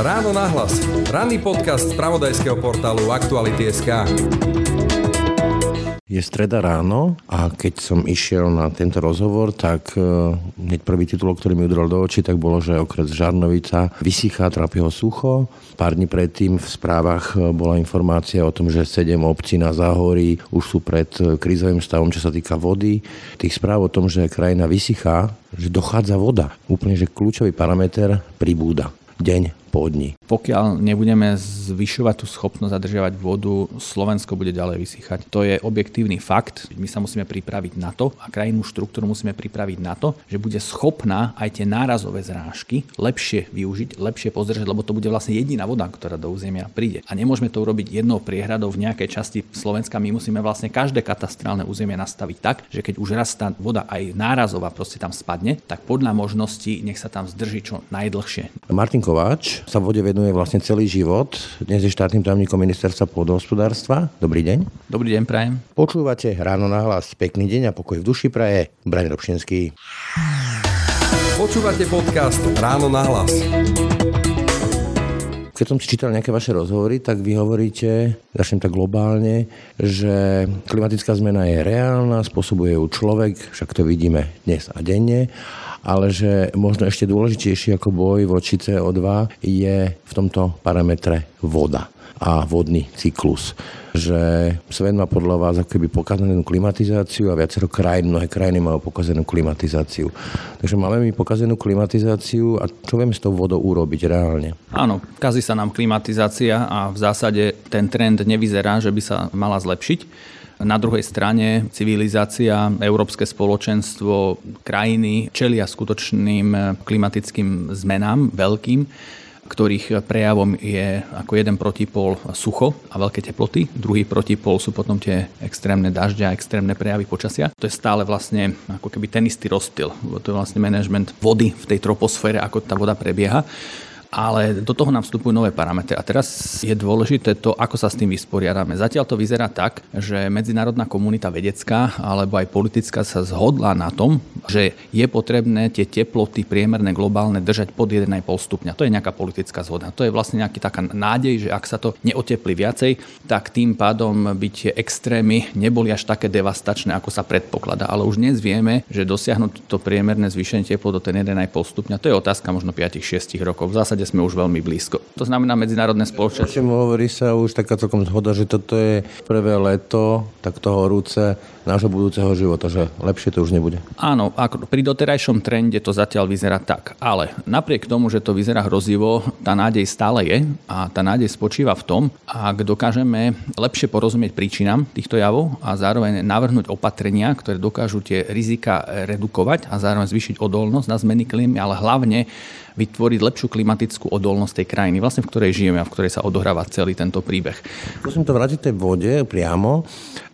Ráno nahlas. Ranný podcast z pravodajského portálu Aktuality.sk. Je streda ráno a keď som išiel na tento rozhovor, tak e, hneď prvý titulok, ktorý mi udrel do očí, tak bolo, že okres Žarnovica vysychá, trápi ho sucho. Pár dní predtým v správach e, bola informácia o tom, že sedem obcí na Záhorí už sú pred e, krízovým stavom, čo sa týka vody. Tých správ o tom, že krajina vysychá, že dochádza voda. Úplne, že kľúčový parameter pribúda deň po. Pokiaľ nebudeme zvyšovať tú schopnosť zadržiavať vodu, Slovensko bude ďalej vysychať. To je objektívny fakt. My sa musíme pripraviť na to a krajinu štruktúru musíme pripraviť na to, že bude schopná aj tie nárazové zrážky lepšie využiť, lepšie pozdržať, lebo to bude vlastne jediná voda, ktorá do územia príde. A nemôžeme to urobiť jednou priehradou v nejakej časti Slovenska. My musíme vlastne každé katastrálne územie nastaviť tak, že keď už raz tá voda aj nárazová proste tam spadne, tak podľa možností nech sa tam zdrží čo najdlhšie. Martin Kováč, sa vode venuje vlastne celý život. Dnes je štátnym tajomníkom ministerstva pôdohospodárstva. Dobrý deň. Dobrý deň, prajem. Počúvate ráno na hlas. Pekný deň a pokoj v duši praje. Braň Robšinský. Počúvate podcast Ráno na hlas. Keď som si čítal nejaké vaše rozhovory, tak vy hovoríte, začnem tak globálne, že klimatická zmena je reálna, spôsobuje ju človek, však to vidíme dnes a denne ale že možno ešte dôležitejší ako boj voči CO2 je v tomto parametre voda a vodný cyklus. Že svet má podľa vás ako keby pokazenú klimatizáciu a viacero krajín, mnohé krajiny majú pokazenú klimatizáciu. Takže máme my pokazenú klimatizáciu a čo vieme s tou vodou urobiť reálne? Áno, kazí sa nám klimatizácia a v zásade ten trend nevyzerá, že by sa mala zlepšiť. Na druhej strane civilizácia, európske spoločenstvo, krajiny čelia skutočným klimatickým zmenám veľkým, ktorých prejavom je ako jeden protipol sucho a veľké teploty, druhý protipol sú potom tie extrémne dažďa a extrémne prejavy počasia. To je stále vlastne ako keby ten istý rozstyl. To je vlastne management vody v tej troposfére, ako tá voda prebieha ale do toho nám vstupujú nové parametre. A teraz je dôležité to, ako sa s tým vysporiadame. Zatiaľ to vyzerá tak, že medzinárodná komunita vedecká alebo aj politická sa zhodla na tom, že je potrebné tie teploty priemerné globálne držať pod 1,5 stupňa. To je nejaká politická zhoda. To je vlastne nejaký taká nádej, že ak sa to neotepli viacej, tak tým pádom by tie extrémy neboli až také devastačné, ako sa predpokladá. Ale už dnes vieme, že dosiahnuť to priemerné zvýšenie teplot do ten 1,5 stupňa, to je otázka možno 5-6 rokov. V zásade zásade sme už veľmi blízko. To znamená medzinárodné spoločenstvo. Hovorí sa už taká celkom zhoda, že toto je prvé leto takto horúce nášho budúceho života, že lepšie to už nebude. Áno, ako pri doterajšom trende to zatiaľ vyzerá tak. Ale napriek tomu, že to vyzerá hrozivo, tá nádej stále je a tá nádej spočíva v tom, ak dokážeme lepšie porozumieť príčinám týchto javov a zároveň navrhnúť opatrenia, ktoré dokážu tie rizika redukovať a zároveň zvýšiť odolnosť na zmeny klímy, ale hlavne vytvoriť lepšiu klimatickú odolnosť tej krajiny, vlastne v ktorej žijeme a v ktorej sa odohráva celý tento príbeh. Musím to vrátiť tej vode priamo.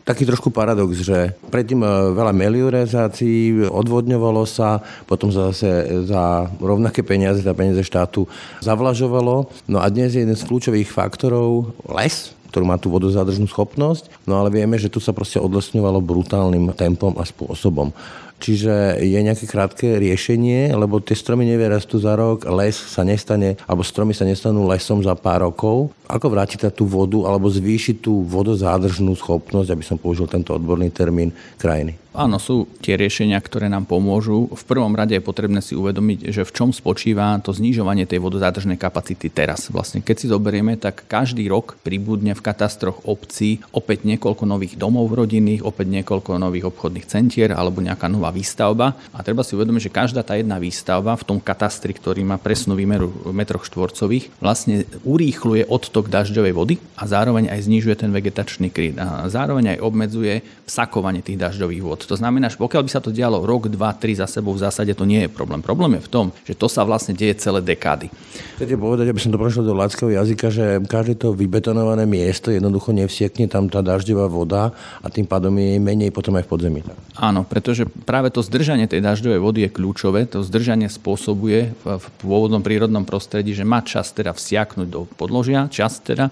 Taký trošku paradox, že predtým e, veľa meliorizácií, odvodňovalo sa, potom zase za rovnaké peniaze, za peniaze štátu zavlažovalo. No a dnes je jeden z kľúčových faktorov les, ktorú má tú vodozádržnú schopnosť, no ale vieme, že tu sa proste odlesňovalo brutálnym tempom a spôsobom. Čiže je nejaké krátke riešenie, lebo tie stromy nevyrastú za rok, les sa nestane, alebo stromy sa nestanú lesom za pár rokov. Ako vrátiť tú vodu, alebo zvýšiť tú vodozádržnú schopnosť, aby som použil tento odborný termín, krajiny? Áno, sú tie riešenia, ktoré nám pomôžu. V prvom rade je potrebné si uvedomiť, že v čom spočíva to znižovanie tej vodozádržnej kapacity teraz. Vlastne, keď si zoberieme, tak každý rok pribudne v katastroch obcí opäť niekoľko nových domov rodinných, opäť niekoľko nových obchodných centier alebo nejaká nová výstavba. A treba si uvedomiť, že každá tá jedna výstavba v tom katastri, ktorý má presnú výmeru v metroch štvorcových, vlastne urýchluje odtok dažďovej vody a zároveň aj znižuje ten vegetačný kryt. A zároveň aj obmedzuje vsakovanie tých dažďových vod. To znamená, že pokiaľ by sa to dialo rok, dva, tri za sebou, v zásade to nie je problém. Problém je v tom, že to sa vlastne deje celé dekády. Chcete povedať, aby som to prešiel do ľadského jazyka, že každé to vybetonované miesto jednoducho nevsiekne tam tá dažďová voda a tým pádom je menej potom aj v podzemí. Áno, pretože práve to zdržanie tej dažďovej vody je kľúčové. To zdržanie spôsobuje v pôvodnom prírodnom prostredí, že má čas teda vsiaknúť do podložia, čas teda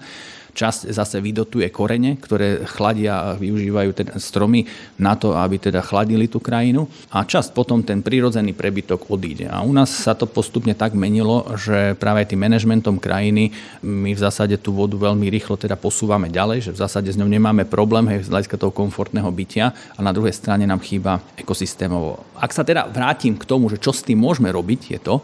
časť zase vydotuje korene, ktoré chladia a využívajú teda stromy na to, aby teda chladili tú krajinu a časť potom ten prírodzený prebytok odíde. A u nás sa to postupne tak menilo, že práve tým manažmentom krajiny my v zásade tú vodu veľmi rýchlo teda posúvame ďalej, že v zásade s ňou nemáme problém hej, z hľadiska toho komfortného bytia a na druhej strane nám chýba ekosystémovo. Ak sa teda vrátim k tomu, že čo s tým môžeme robiť, je to,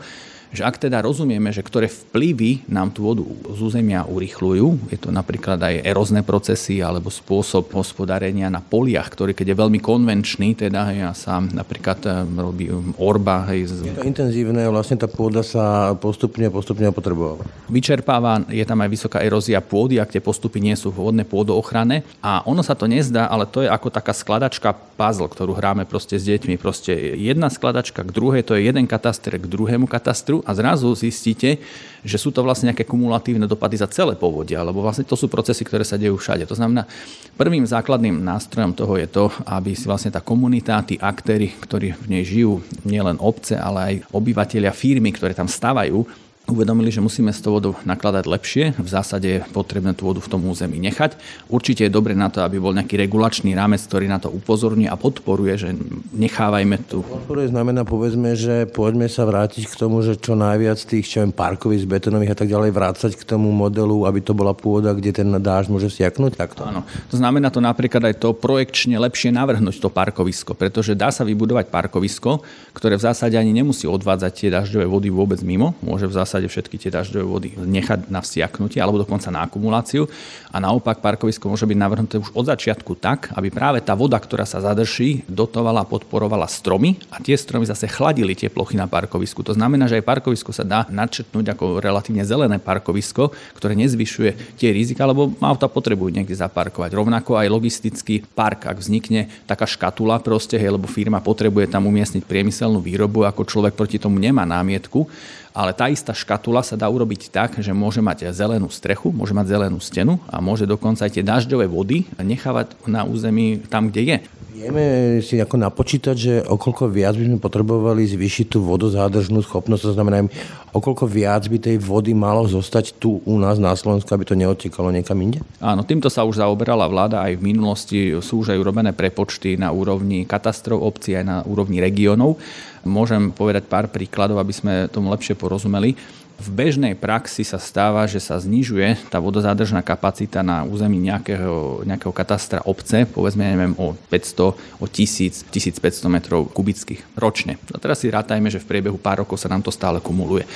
že ak teda rozumieme, že ktoré vplyvy nám tú vodu z územia urychľujú, je to napríklad aj erozné procesy alebo spôsob hospodárenia na poliach, ktorý keď je veľmi konvenčný, teda ja sa napríklad eh, robí orba. Hej, z... Je to intenzívne, vlastne tá pôda sa postupne, postupne opotrebovala. Vyčerpáva, je tam aj vysoká erózia pôdy, ak tie postupy nie sú vhodné pôdoochranné. A ono sa to nezdá, ale to je ako taká skladačka puzzle, ktorú hráme proste s deťmi. Proste jedna skladačka k druhej, to je jeden kataster k druhému katastru a zrazu zistíte, že sú to vlastne nejaké kumulatívne dopady za celé povodie, alebo vlastne to sú procesy, ktoré sa dejú všade. To znamená, prvým základným nástrojom toho je to, aby si vlastne tá komunita, tí aktéry, ktorí v nej žijú, nielen obce, ale aj obyvateľia firmy, ktoré tam stavajú, uvedomili, že musíme s tou vodou nakladať lepšie. V zásade je potrebné tú vodu v tom území nechať. Určite je dobre na to, aby bol nejaký regulačný rámec, ktorý na to upozorní a podporuje, že nechávajme tu. Podporuje znamená, povedzme, že poďme sa vrátiť k tomu, že čo najviac tých čo viem, parkovíc, betónových a tak ďalej vrácať k tomu modelu, aby to bola pôda, kde ten dáž môže siaknúť takto. Áno. To znamená to napríklad aj to projekčne lepšie navrhnúť to parkovisko, pretože dá sa vybudovať parkovisko, ktoré v zásade ani nemusí odvádzať tie dažďové vody vôbec mimo. Môže v zásade zásade všetky tie dažďové vody nechať na vsiaknutie alebo dokonca na akumuláciu. A naopak parkovisko môže byť navrhnuté už od začiatku tak, aby práve tá voda, ktorá sa zadrží, dotovala a podporovala stromy a tie stromy zase chladili tie plochy na parkovisku. To znamená, že aj parkovisko sa dá načrtnúť ako relatívne zelené parkovisko, ktoré nezvyšuje tie rizika, lebo auta potrebujú niekde zaparkovať. Rovnako aj logistický park, ak vznikne taká škatula proste, hej, lebo firma potrebuje tam umiestniť priemyselnú výrobu, ako človek proti tomu nemá námietku, ale tá istá škatula sa dá urobiť tak, že môže mať zelenú strechu, môže mať zelenú stenu a môže dokonca aj tie dažďové vody nechávať na území tam, kde je. Vieme si ako napočítať, že okolko viac by sme potrebovali zvýšiť tú vodozádržnú schopnosť, to znamená, okolko viac by tej vody malo zostať tu u nás na Slovensku, aby to neotekalo niekam inde? Áno, týmto sa už zaoberala vláda aj v minulosti. Sú už aj urobené prepočty na úrovni katastrov obcí aj na úrovni regiónov. Môžem povedať pár príkladov, aby sme tomu lepšie porozumeli. V bežnej praxi sa stáva, že sa znižuje tá vodozádržná kapacita na území nejakého, nejakého katastra obce, povedzme, neviem, o 500, o 1000, 1500 metrov kubických ročne. A teraz si rátajme, že v priebehu pár rokov sa nám to stále kumuluje.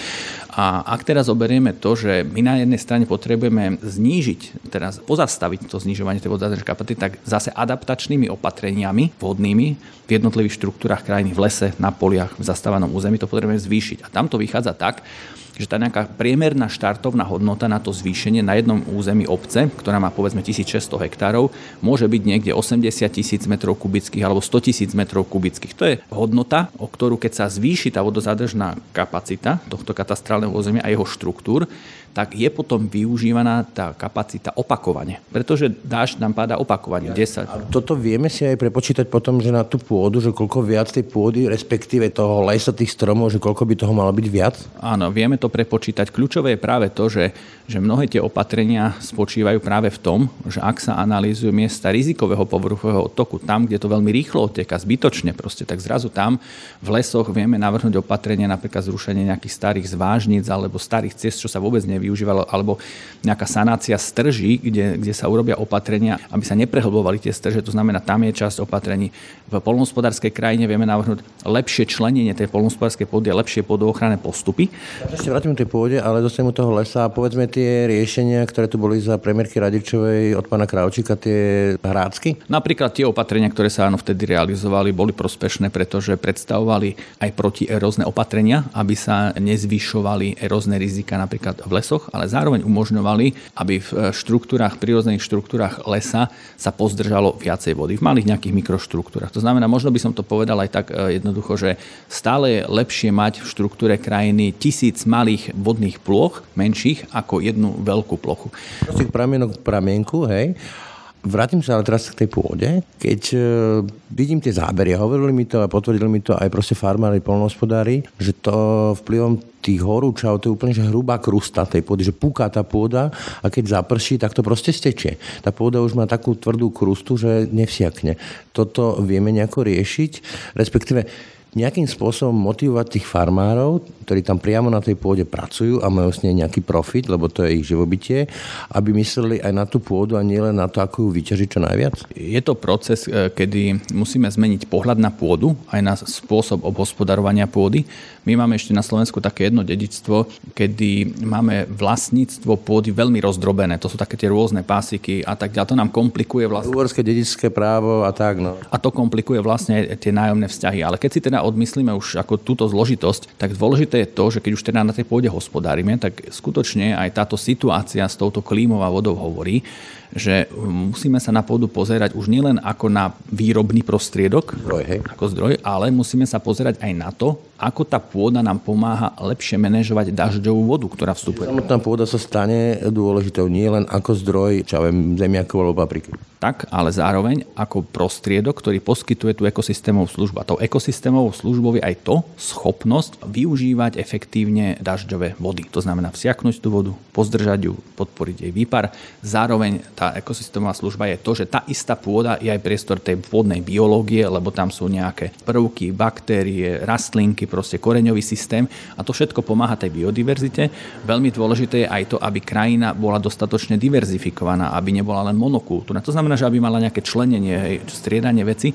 A ak teraz oberieme to, že my na jednej strane potrebujeme znížiť, teraz pozastaviť to znižovanie tej vodozádržnej kapacity, tak zase adaptačnými opatreniami vodnými v jednotlivých štruktúrach krajiny, v lese, na poliach, v zastávanom území to potrebujeme zvýšiť. A tam to vychádza tak, že tá nejaká priemerná štartovná hodnota na to zvýšenie na jednom území obce, ktorá má povedzme 1600 hektárov, môže byť niekde 80 tisíc metrov kubických alebo 100 tisíc metrov kubických. To je hodnota, o ktorú keď sa zvýši tá vodozádržná kapacita tohto katastrálneho územia a jeho štruktúr, tak je potom využívaná tá kapacita opakovane. Pretože dážď nám páda opakovane, 10. A toto vieme si aj prepočítať potom, že na tú pôdu, že koľko viac tej pôdy, respektíve toho lesa, tých stromov, že koľko by toho malo byť viac? Áno, vieme to prepočítať. Kľúčové je práve to, že, že mnohé tie opatrenia spočívajú práve v tom, že ak sa analýzujú miesta rizikového povrchového toku, tam, kde to veľmi rýchlo odteka, zbytočne proste, tak zrazu tam v lesoch vieme navrhnúť opatrenia, napríklad zrušenie nejakých starých zvážnic alebo starých ciest, čo sa vôbec nevie využívalo, alebo nejaká sanácia strží, kde, kde sa urobia opatrenia, aby sa neprehlbovali tie strže. To znamená, tam je časť opatrení. V polnohospodárskej krajine vieme navrhnúť lepšie členenie tej polnohospodárskej pôdy lepšie pôdoochranné postupy. Ešte vrátim tej pôde, ale dostaneme toho lesa a povedzme tie riešenia, ktoré tu boli za premiérky Radičovej od pána Kravčíka, tie hrácky? Napríklad tie opatrenia, ktoré sa áno vtedy realizovali, boli prospešné, pretože predstavovali aj protierózne opatrenia, aby sa nezvyšovali erózne rizika napríklad v lesoch lesoch, ale zároveň umožňovali, aby v eh, štruktúrach, prírodzených štruktúrach lesa sa pozdržalo viacej vody, v malých nejakých mikroštruktúrach. To znamená, možno by som to povedal aj tak eh, jednoducho, že stále je lepšie mať v štruktúre krajiny tisíc malých vodných plôch, menších, ako jednu veľkú plochu. Tých pramienok pramienku, hej, Vrátim sa ale teraz k tej pôde. Keď e, vidím tie zábery, hovorili mi to a potvrdili mi to aj proste farmári, polnohospodári, že to vplyvom tých horúčav, to je úplne že hrubá krusta tej pôdy, že púka tá pôda a keď zaprší, tak to proste stečie. Tá pôda už má takú tvrdú krustu, že nevsiakne. Toto vieme nejako riešiť, respektíve nejakým spôsobom motivovať tých farmárov, ktorí tam priamo na tej pôde pracujú a majú s nej nejaký profit, lebo to je ich živobytie, aby mysleli aj na tú pôdu a nielen na to, ako ju vyťažiť čo najviac? Je to proces, e, kedy musíme zmeniť pohľad na pôdu, aj na spôsob obhospodarovania pôdy. My máme ešte na Slovensku také jedno dedičstvo, kedy máme vlastníctvo pôdy veľmi rozdrobené. To sú také tie rôzne pásiky a tak ďalej. To nám komplikuje vlastne. Úvorské dedičské právo a tak. No. A to komplikuje vlastne tie nájomné vzťahy. Ale keď si teda odmyslíme už ako túto zložitosť, tak dôležité je to, že keď už teda na tej pôde hospodárime, tak skutočne aj táto situácia s touto klímou a vodou hovorí, že musíme sa na pôdu pozerať už nielen ako na výrobný prostriedok, zdroj, hej. ako zdroj, ale musíme sa pozerať aj na to, ako tá pôda nám pomáha lepšie manažovať dažďovú vodu, ktorá vstupuje. Samotná pôda sa stane dôležitou nie len ako zdroj, čo viem, zemiakov alebo papriky. Tak, ale zároveň ako prostriedok, ktorý poskytuje tú ekosystémovú službu. A tou ekosystémovou službou aj to schopnosť využívať efektívne dažďové vody. To znamená vsiaknúť tú vodu, pozdržať ju, podporiť jej výpar. Zároveň tá ekosystémová služba je to, že tá istá pôda je aj priestor tej pôdnej biológie, lebo tam sú nejaké prvky, baktérie, rastlinky, proste koreňový systém a to všetko pomáha tej biodiverzite. Veľmi dôležité je aj to, aby krajina bola dostatočne diverzifikovaná, aby nebola len monokultúrna. To znamená, že aby mala nejaké členenie, hej, striedanie veci.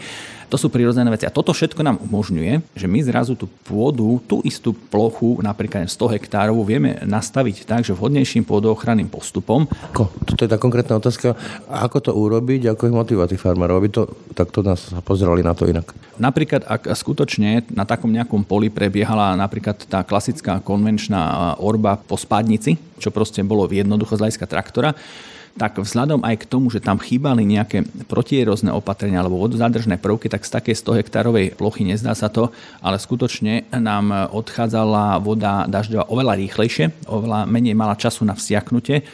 To sú prirodzené veci. A toto všetko nám umožňuje, že my zrazu tú pôdu, tú istú plochu, napríklad 100 hektárov, vieme nastaviť tak, že vhodnejším pôdoohranným postupom. Ako? Toto je tá konkrétna otázka. Ako to urobiť, ako ich motivovať tých farmárov, aby to takto nás pozerali na to inak? Napríklad, ak skutočne na takom nejakom poli prebiehala napríklad tá klasická konvenčná orba po spádnici, čo proste bolo jednoducho z hľadiska traktora, tak vzhľadom aj k tomu, že tam chýbali nejaké protierozné opatrenia alebo vodozádržné prvky, tak z takej 100 hektárovej plochy nezdá sa to, ale skutočne nám odchádzala voda dažďová oveľa rýchlejšie, oveľa menej mala času na vsiaknutie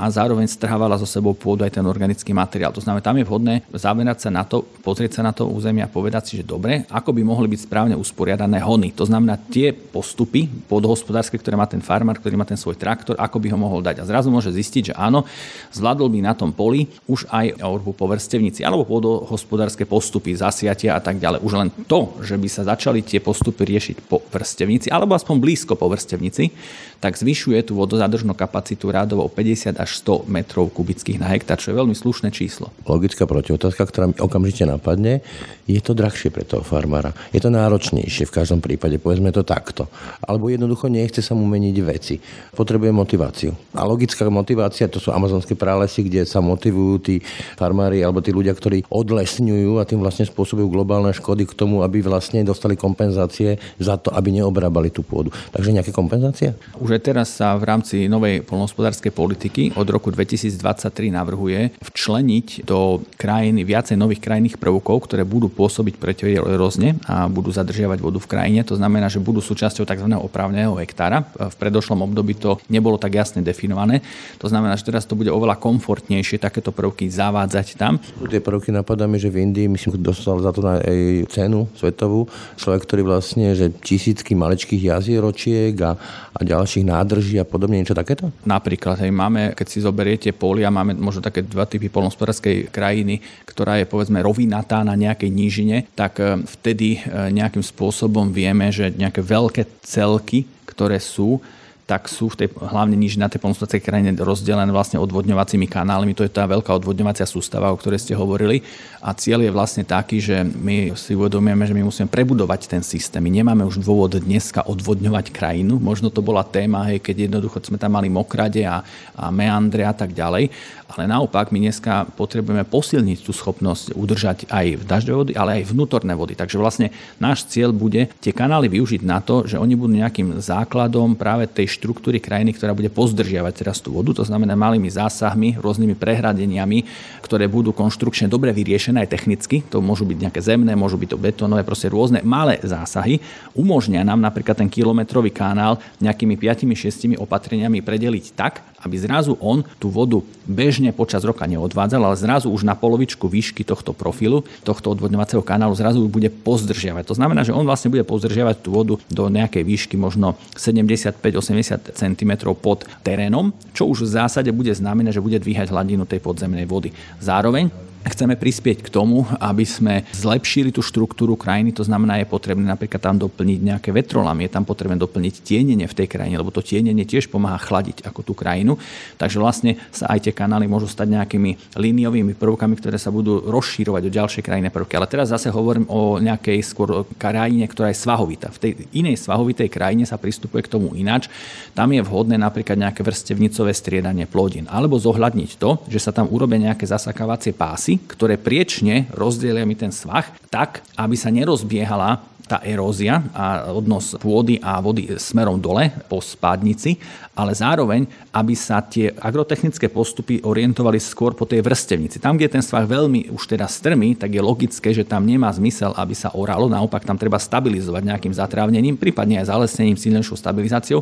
a zároveň strhávala zo sebou pôdu aj ten organický materiál. To znamená, tam je vhodné zamerať sa na to, pozrieť sa na to územie a povedať si, že dobre, ako by mohli byť správne usporiadané hony. To znamená, tie postupy podhospodárske, ktoré má ten farmár, ktorý má ten svoj traktor, ako by ho mohol dať. A zrazu môže zistiť, že áno, zvládol by na tom poli už aj orbu po vrstevnici alebo podhospodárske postupy, zasiatia a tak ďalej. Už len to, že by sa začali tie postupy riešiť po vrstevnici alebo aspoň blízko po vrstevnici, tak zvyšuje tú vodozádržnú kapacitu rádovo o 50 až 100 metrov kubických na hektár, čo je veľmi slušné číslo. Logická protiotázka, ktorá mi okamžite napadne, je to drahšie pre toho farmára. Je to náročnejšie v každom prípade, povedzme to takto. Alebo jednoducho nechce sa mu meniť veci. Potrebuje motiváciu. A logická motivácia, to sú amazonské pralesy, kde sa motivujú tí farmári alebo tí ľudia, ktorí odlesňujú a tým vlastne spôsobujú globálne škody k tomu, aby vlastne dostali kompenzácie za to, aby neobrábali tú pôdu. Takže nejaké kompenzácie? Už že teraz sa v rámci novej polnohospodárskej politiky od roku 2023 navrhuje včleniť do krajiny viacej nových krajných prvkov, ktoré budú pôsobiť protirozne a budú zadržiavať vodu v krajine. To znamená, že budú súčasťou tzv. opravného hektára. V predošlom období to nebolo tak jasne definované. To znamená, že teraz to bude oveľa komfortnejšie takéto prvky zavádzať tam. Tie prvky napadáme, že v Indii, myslím, dostal za to aj cenu svetovú. Človek, ktorý vlastne, že tisícky maličkých jazieročiek a, a ďalších nádrží a podobne, niečo takéto? Napríklad, hej, máme, keď si zoberiete polia, máme možno také dva typy polnospodárskej krajiny, ktorá je povedzme rovinatá na nejakej nížine, tak e, vtedy e, nejakým spôsobom vieme, že nejaké veľké celky, ktoré sú, tak sú v tej hlavne niž na tej polnospodárskej krajine rozdelené vlastne odvodňovacími kanálmi. To je tá veľká odvodňovacia sústava, o ktorej ste hovorili. A cieľ je vlastne taký, že my si uvedomujeme, že my musíme prebudovať ten systém. My nemáme už dôvod dneska odvodňovať krajinu. Možno to bola téma, hej, keď jednoducho sme tam mali mokrade a, a meandre a tak ďalej. Ale naopak my dneska potrebujeme posilniť tú schopnosť udržať aj dažďové vody, ale aj vnútorné vody. Takže vlastne náš cieľ bude tie kanály využiť na to, že oni budú nejakým základom práve tej štruktúry krajiny, ktorá bude pozdržiavať teraz tú vodu, to znamená malými zásahmi, rôznymi prehradeniami, ktoré budú konštrukčne dobre vyriešené aj technicky, to môžu byť nejaké zemné, môžu byť to betónové, proste rôzne malé zásahy, umožnia nám napríklad ten kilometrový kanál nejakými 5-6 opatreniami predeliť tak, aby zrazu on tú vodu bežne počas roka neodvádzal, ale zrazu už na polovičku výšky tohto profilu, tohto odvodňovacieho kanálu zrazu bude pozdržiavať. To znamená, že on vlastne bude pozdržiavať tú vodu do nejakej výšky možno 75-80 cm pod terénom, čo už v zásade bude znamenať, že bude dvíhať hladinu tej podzemnej vody. Zároveň Chceme prispieť k tomu, aby sme zlepšili tú štruktúru krajiny, to znamená, je potrebné napríklad tam doplniť nejaké vetrolamy, je tam potrebné doplniť tienenie v tej krajine, lebo to tienenie tiež pomáha chladiť ako tú krajinu. Takže vlastne sa aj tie kanály môžu stať nejakými líniovými prvkami, ktoré sa budú rozšírovať do ďalšej krajiny prvky. Ale teraz zase hovorím o nejakej skôr krajine, ktorá je svahovitá. V tej inej svahovitej krajine sa pristupuje k tomu ináč. Tam je vhodné napríklad nejaké vrstevnicové striedanie plodín. Alebo zohľadniť to, že sa tam urobia nejaké zasakávacie pásy, veci, ktoré priečne rozdielia mi ten svah tak, aby sa nerozbiehala tá erózia a odnos pôdy a vody smerom dole po spádnici, ale zároveň, aby sa tie agrotechnické postupy orientovali skôr po tej vrstevnici. Tam, kde je ten svah veľmi už teda strmý, tak je logické, že tam nemá zmysel, aby sa oralo, naopak tam treba stabilizovať nejakým zatrávnením, prípadne aj zalesnením, silnejšou stabilizáciou,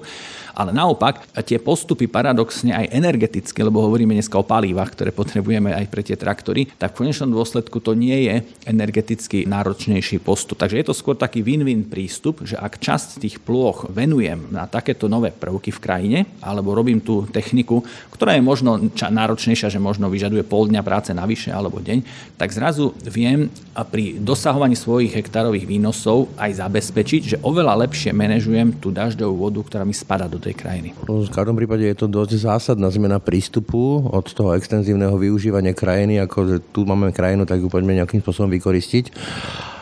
ale naopak tie postupy paradoxne aj energeticky, lebo hovoríme dneska o palívach, ktoré potrebujeme aj pre tie traktory, tak v konečnom dôsledku to nie je energeticky náročnejší postup. Takže je to skôr taký win-win prístup, že ak časť tých plôch venujem na takéto nové prvky v krajine, alebo robím tú techniku, ktorá je možno náročnejšia, že možno vyžaduje pol dňa práce navyše alebo deň, tak zrazu viem a pri dosahovaní svojich hektárových výnosov aj zabezpečiť, že oveľa lepšie manažujem tú dažďovú vodu, ktorá mi spada do tej krajiny. V každom prípade je to dosť zásadná zmena prístupu od toho extenzívneho využívania krajiny, ako tu máme krajinu, tak ju poďme nejakým spôsobom vykoristiť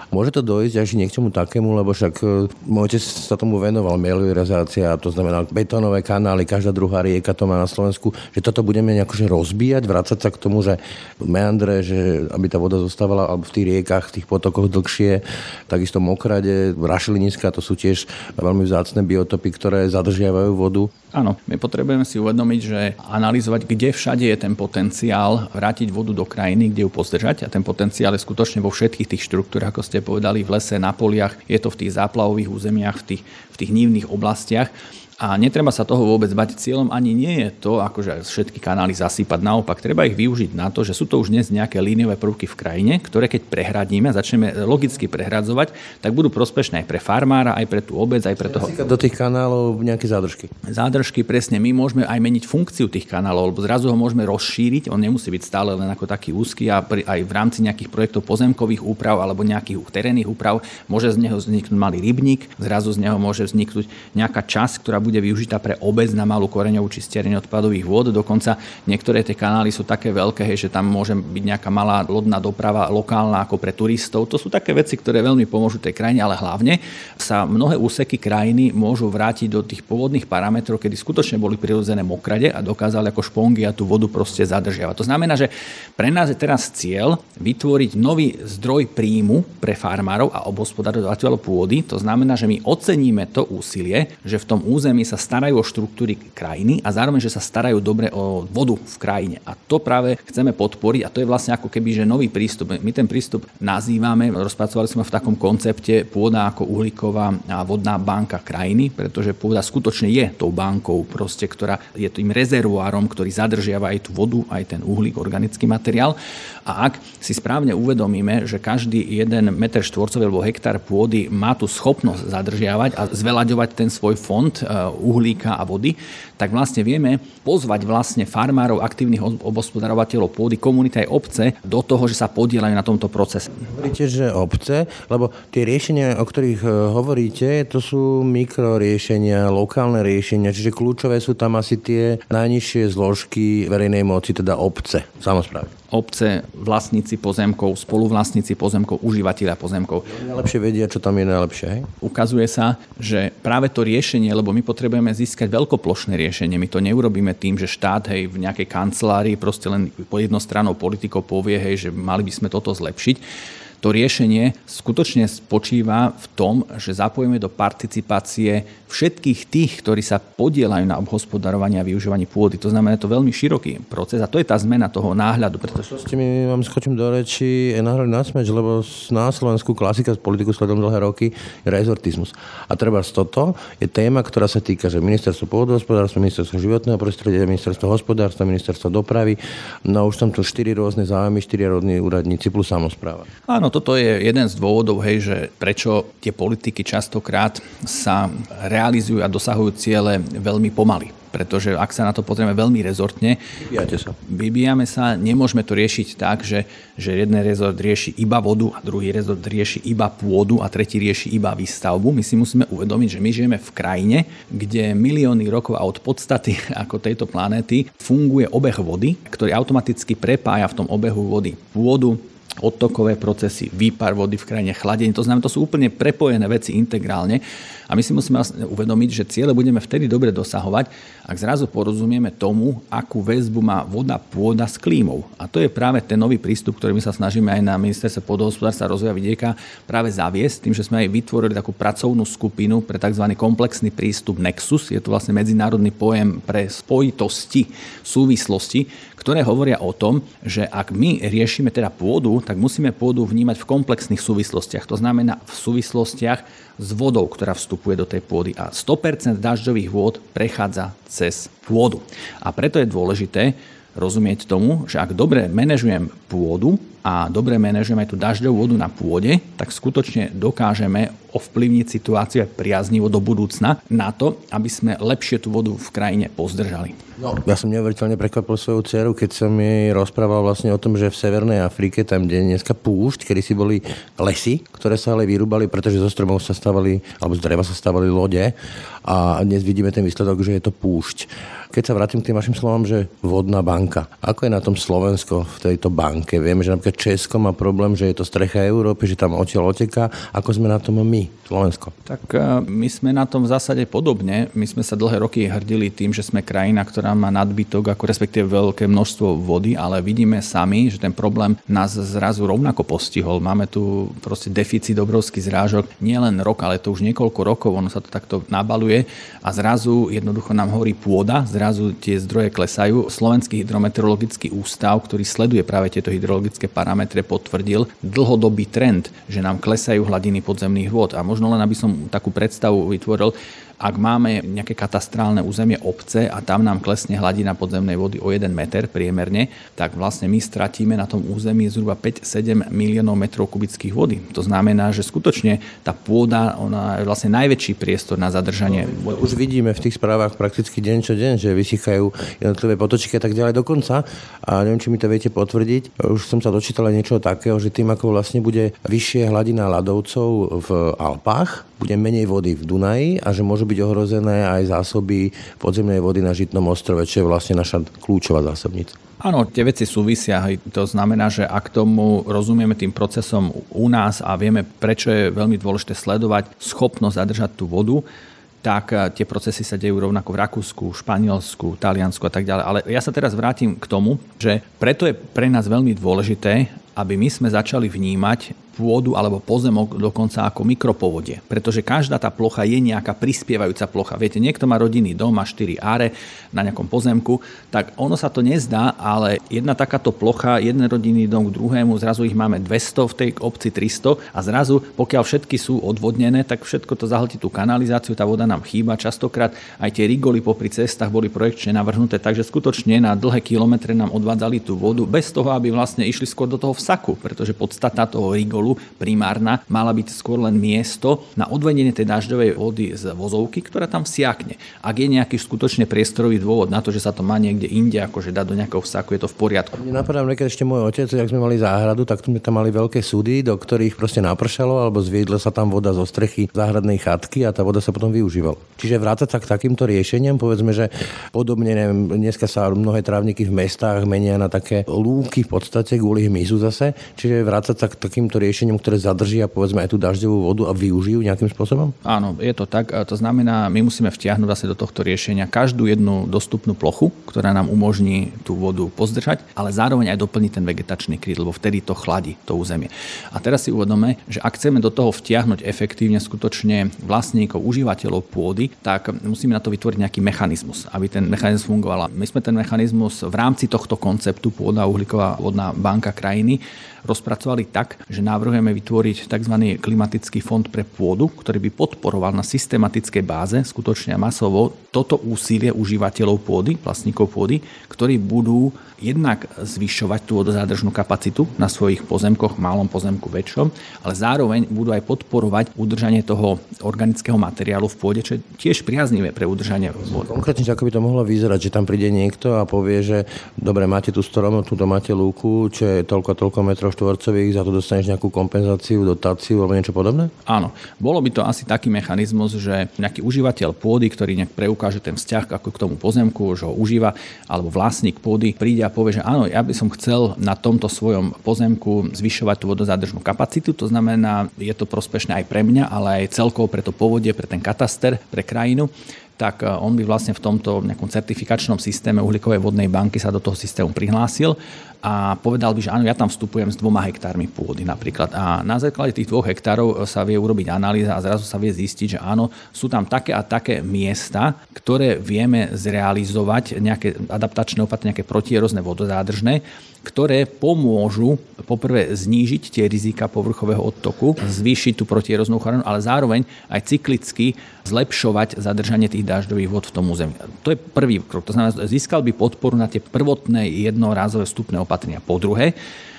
Môže to dojsť až k niečomu takému, lebo však e, môj otec sa tomu venoval, meliorizácia, to znamená betónové kanály, každá druhá rieka to má na Slovensku, že toto budeme nejako rozbíjať, vrácať sa k tomu, že meandre, že aby tá voda zostávala v tých riekach, v tých potokoch dlhšie, takisto mokrade, rašeliniska, to sú tiež veľmi vzácne biotopy, ktoré zadržiavajú vodu. Áno, my potrebujeme si uvedomiť, že analyzovať, kde všade je ten potenciál vrátiť vodu do krajiny, kde ju pozdržať a ten potenciál je skutočne vo všetkých tých štruktúrach, ako ste povedali, v lese, na poliach, je to v tých záplavových územiach, v tých, v tých nívnych oblastiach. A netreba sa toho vôbec bať. Cieľom ani nie je to, akože všetky kanály zasýpať. Naopak, treba ich využiť na to, že sú to už dnes nejaké líniové prvky v krajine, ktoré keď prehradíme, začneme logicky prehradzovať, tak budú prospešné aj pre farmára, aj pre tú obec, aj pre toho. Do tých kanálov nejaké zádržky. Zádržky, presne. My môžeme aj meniť funkciu tých kanálov, lebo zrazu ho môžeme rozšíriť. On nemusí byť stále len ako taký úzky a aj v rámci nejakých projektov pozemkových úprav alebo nejakých terénnych úprav môže z neho vzniknúť malý rybník, zrazu z neho môže vzniknúť nejaká časť, ktorá bude využitá pre obec na malú koreňovú čistiareň odpadových vôd. Dokonca niektoré tie kanály sú také veľké, hej, že tam môže byť nejaká malá lodná doprava lokálna ako pre turistov. To sú také veci, ktoré veľmi pomôžu tej krajine, ale hlavne sa mnohé úseky krajiny môžu vrátiť do tých pôvodných parametrov, kedy skutočne boli prirodzené mokrade a dokázali ako špongy a tú vodu proste zadržiavať. To znamená, že pre nás je teraz cieľ vytvoriť nový zdroj príjmu pre farmárov a obospodarovateľov pôdy. To znamená, že my oceníme to úsilie, že v tom území firmy sa starajú o štruktúry krajiny a zároveň, že sa starajú dobre o vodu v krajine. A to práve chceme podporiť a to je vlastne ako keby že nový prístup. My ten prístup nazývame, rozpracovali sme v takom koncepte pôda ako uhlíková a vodná banka krajiny, pretože pôda skutočne je tou bankou, proste, ktorá je tým rezervoárom, ktorý zadržiava aj tú vodu, aj ten uhlík, organický materiál. A ak si správne uvedomíme, že každý jeden meter štvorcový alebo hektár pôdy má tú schopnosť zadržiavať a zvelaďovať ten svoj fond e, uhlíka a vody, tak vlastne vieme pozvať vlastne farmárov, aktívnych obospodarovateľov pôdy, komunity aj obce do toho, že sa podielajú na tomto procese. Hovoríte, že obce, lebo tie riešenia, o ktorých e, hovoríte, to sú mikroriešenia, lokálne riešenia, čiže kľúčové sú tam asi tie najnižšie zložky verejnej moci, teda obce, samozprávy obce, vlastníci pozemkov, spoluvlastníci pozemkov, užívateľia pozemkov. Najlepšie vedia, čo tam je najlepšie. Hej? Ukazuje sa, že práve to riešenie, lebo my potrebujeme získať veľkoplošné riešenie, my to neurobíme tým, že štát hej, v nejakej kancelárii proste len po jednostrannou politikou povie, hej, že mali by sme toto zlepšiť To riešenie skutočne spočíva v tom, že zapojíme do participácie všetkých tých, ktorí sa podielajú na obhospodarovaní a využívaní pôdy. To znamená, to veľmi široký proces a to je tá zmena toho náhľadu. Pretože... Ste mi vám skočím do reči nahrali na smeč, lebo na Slovensku klasika z politiku sledom dlhé roky je rezortizmus. A treba z toto je téma, ktorá sa týka, že ministerstvo pôdohospodárstva, ministerstvo životného prostredia, ministerstvo hospodárstva, ministerstvo dopravy. No už tam tu štyri rôzne záujmy, štyri rodní úradníci plus samozpráva. Áno, toto je jeden z dôvodov, hej, že prečo tie politiky častokrát sa realizujú a dosahujú ciele veľmi pomaly pretože ak sa na to pozrieme veľmi rezortne, Vybíjate sa. vybíjame sa, nemôžeme to riešiť tak, že, že jeden rezort rieši iba vodu a druhý rezort rieši iba pôdu a tretí rieši iba výstavbu. My si musíme uvedomiť, že my žijeme v krajine, kde milióny rokov a od podstaty ako tejto planéty funguje obeh vody, ktorý automaticky prepája v tom obehu vody pôdu, odtokové procesy, výpar vody v krajine, chladenie. To znamená, to sú úplne prepojené veci integrálne. A my si musíme vlastne uvedomiť, že ciele budeme vtedy dobre dosahovať, ak zrazu porozumieme tomu, akú väzbu má voda pôda s klímou. A to je práve ten nový prístup, ktorý my sa snažíme aj na ministerstve pôdohospodárstva a rozvoja vidieka práve zaviesť, tým, že sme aj vytvorili takú pracovnú skupinu pre tzv. komplexný prístup Nexus. Je to vlastne medzinárodný pojem pre spojitosti, súvislosti, ktoré hovoria o tom, že ak my riešime teda pôdu, tak musíme pôdu vnímať v komplexných súvislostiach. To znamená v súvislostiach s vodou, ktorá vstupuje do tej pôdy. A 100% dažďových vôd prechádza cez pôdu. A preto je dôležité rozumieť tomu, že ak dobre manažujem pôdu a dobre manažujeme tú dažďovú vodu na pôde, tak skutočne dokážeme ovplyvniť situáciu priaznivo do budúcna na to, aby sme lepšie tú vodu v krajine pozdržali. No, ja som neuveriteľne prekvapil svoju dceru, keď som jej rozprával vlastne o tom, že v Severnej Afrike, tam, kde je dneska púšť, kedy si boli lesy, ktoré sa ale vyrúbali, pretože zo stromov sa stavali, alebo z dreva sa stavali lode a dnes vidíme ten výsledok, že je to púšť. Keď sa vrátim k tým vašim slovám, že vodná banka. Ako je na tom Slovensko v tejto banke? Vieme, že napríklad Česko má problém, že je to strecha Európy, že tam odtiaľ oteká. Ako sme na tom my, Slovensko? Tak e, my sme na tom v zásade podobne. My sme sa dlhé roky hrdili tým, že sme krajina, ktorá má nadbytok, ako respektíve veľké množstvo vody, ale vidíme sami, že ten problém nás zrazu rovnako postihol. Máme tu proste deficit obrovský zrážok, nie len rok, ale to už niekoľko rokov, ono sa to takto nabaluje a zrazu jednoducho nám horí pôda, zrazu tie zdroje klesajú. Slovenský hydrometeorologický ústav, ktorý sleduje práve tieto hydrologické parametre, potvrdil dlhodobý trend, že nám klesajú hladiny podzemných vôd. A možno len aby som takú predstavu vytvoril, ak máme nejaké katastrálne územie obce a tam nám klesne hladina podzemnej vody o 1 meter priemerne, tak vlastne my stratíme na tom území zhruba 5-7 miliónov metrov kubických vody. To znamená, že skutočne tá pôda ona je vlastne najväčší priestor na zadržanie vody. Už vidíme v tých správach prakticky deň čo deň, že vysychajú jednotlivé potočky a tak ďalej dokonca. A neviem, či mi to viete potvrdiť. Už som sa dočítal niečo takého, že tým, ako vlastne bude vyššie hladina ľadovcov v Alpách, bude menej vody v Dunaji a že môžu byť ohrozené aj zásoby podzemnej vody na Žitnom ostrove, čo je vlastne naša kľúčová zásobnica. Áno, tie veci súvisia. To znamená, že ak tomu rozumieme tým procesom u nás a vieme, prečo je veľmi dôležité sledovať schopnosť zadržať tú vodu, tak eh, tie procesy sa dejú rovnako v Rakúsku, Španielsku, Taliansku a tak ďalej. Ale ja sa teraz vrátim k tomu, že preto je pre nás veľmi dôležité, aby my sme začali vnímať pôdu alebo pozemok dokonca ako mikropovodie. Pretože každá tá plocha je nejaká prispievajúca plocha. Viete, niekto má rodinný dom, má 4 áre na nejakom pozemku, tak ono sa to nezdá, ale jedna takáto plocha, jeden rodinný dom k druhému, zrazu ich máme 200, v tej obci 300 a zrazu, pokiaľ všetky sú odvodnené, tak všetko to zahltí tú kanalizáciu, tá voda nám chýba. Častokrát aj tie rigoly popri cestách boli projekčne navrhnuté, takže skutočne na dlhé kilometre nám odvádzali tú vodu bez toho, aby vlastne išli skôr do toho vsaku, pretože podstata toho rigolu školu primárna mala byť skôr len miesto na odvedenie tej dažďovej vody z vozovky, ktorá tam siakne. Ak je nejaký skutočne priestorový dôvod na to, že sa to má niekde inde, akože dať do nejakého vsaku, je to v poriadku. Mne napadá ešte môj otec, ak sme mali záhradu, tak sme tam mali veľké súdy, do ktorých proste napršalo alebo zviedla sa tam voda zo strechy záhradnej chatky a tá voda sa potom využívala. Čiže vrácať sa k takýmto riešeniam, povedzme, že podobne, neviem, dneska sa mnohé trávniky v mestách menia na také lúky v podstate kvôli hmyzu zase, čiže vrácať sa k takýmto riešeniam riešením, ktoré zadržia povedzme aj tú dažďovú vodu a využijú nejakým spôsobom? Áno, je to tak. To znamená, my musíme vtiahnuť vlastne do tohto riešenia každú jednu dostupnú plochu, ktorá nám umožní tú vodu pozdržať, ale zároveň aj doplniť ten vegetačný kryt, lebo vtedy to chladí to územie. A teraz si uvedome, že ak chceme do toho vtiahnuť efektívne skutočne vlastníkov, užívateľov pôdy, tak musíme na to vytvoriť nejaký mechanizmus, aby ten mechanizmus fungoval. My sme ten mechanizmus v rámci tohto konceptu pôda uhlíková vodná banka krajiny rozpracovali tak, že navrhujeme vytvoriť tzv. klimatický fond pre pôdu, ktorý by podporoval na systematickej báze, skutočne masovo, toto úsilie užívateľov pôdy, vlastníkov pôdy, ktorí budú jednak zvyšovať tú vodozádržnú kapacitu na svojich pozemkoch, malom pozemku, väčšom, ale zároveň budú aj podporovať udržanie toho organického materiálu v pôde, čo je tiež priaznivé pre udržanie vody. Konkrétne, ako by to mohlo vyzerať, že tam príde niekto a povie, že dobre, máte tu strom, tu máte lúku, čo je toľko toľko metrov štvorcových, za to dostaneš nejakú kompenzáciu, dotáciu alebo niečo podobné? Áno. Bolo by to asi taký mechanizmus, že nejaký užívateľ pôdy, ktorý nejak preukáže ten vzťah ako k tomu pozemku, že ho užíva, alebo vlastník pôdy príde a povie, že áno, ja by som chcel na tomto svojom pozemku zvyšovať tú vodozádržnú kapacitu, to znamená, je to prospešné aj pre mňa, ale aj celkovo pre to povodie, pre ten kataster, pre krajinu tak e, on by vlastne v tomto nejakom certifikačnom systéme uhlíkovej vodnej banky sa do toho systému prihlásil a povedal by, že áno, ja tam vstupujem s dvoma hektármi pôdy napríklad. A na základe tých dvoch hektárov sa vie urobiť analýza a zrazu sa vie zistiť, že áno, sú tam také a také miesta, ktoré vieme zrealizovať, nejaké adaptačné opatrenia, nejaké protierozné vodozádržné, ktoré pomôžu poprvé znížiť tie rizika povrchového odtoku, zvýšiť tú protieroznú ochranu, ale zároveň aj cyklicky zlepšovať zadržanie tých dažďových vod v tom území. To je prvý krok. To znamená, získal by podporu na tie prvotné jednorázové vstupné opatrenia. Po druhé,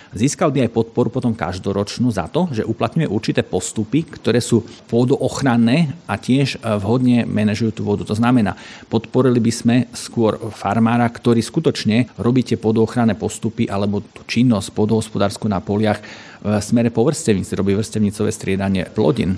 Získal by aj podporu potom každoročnú za to, že uplatňuje určité postupy, ktoré sú pôdoochranné a tiež e, vhodne manažujú tú vodu. To znamená, podporili by sme skôr farmára, ktorý skutočne robí tie pôdoochranné postupy alebo tú činnosť pôdohospodárskú na poliach v smere po robí vrstevnicové striedanie plodín.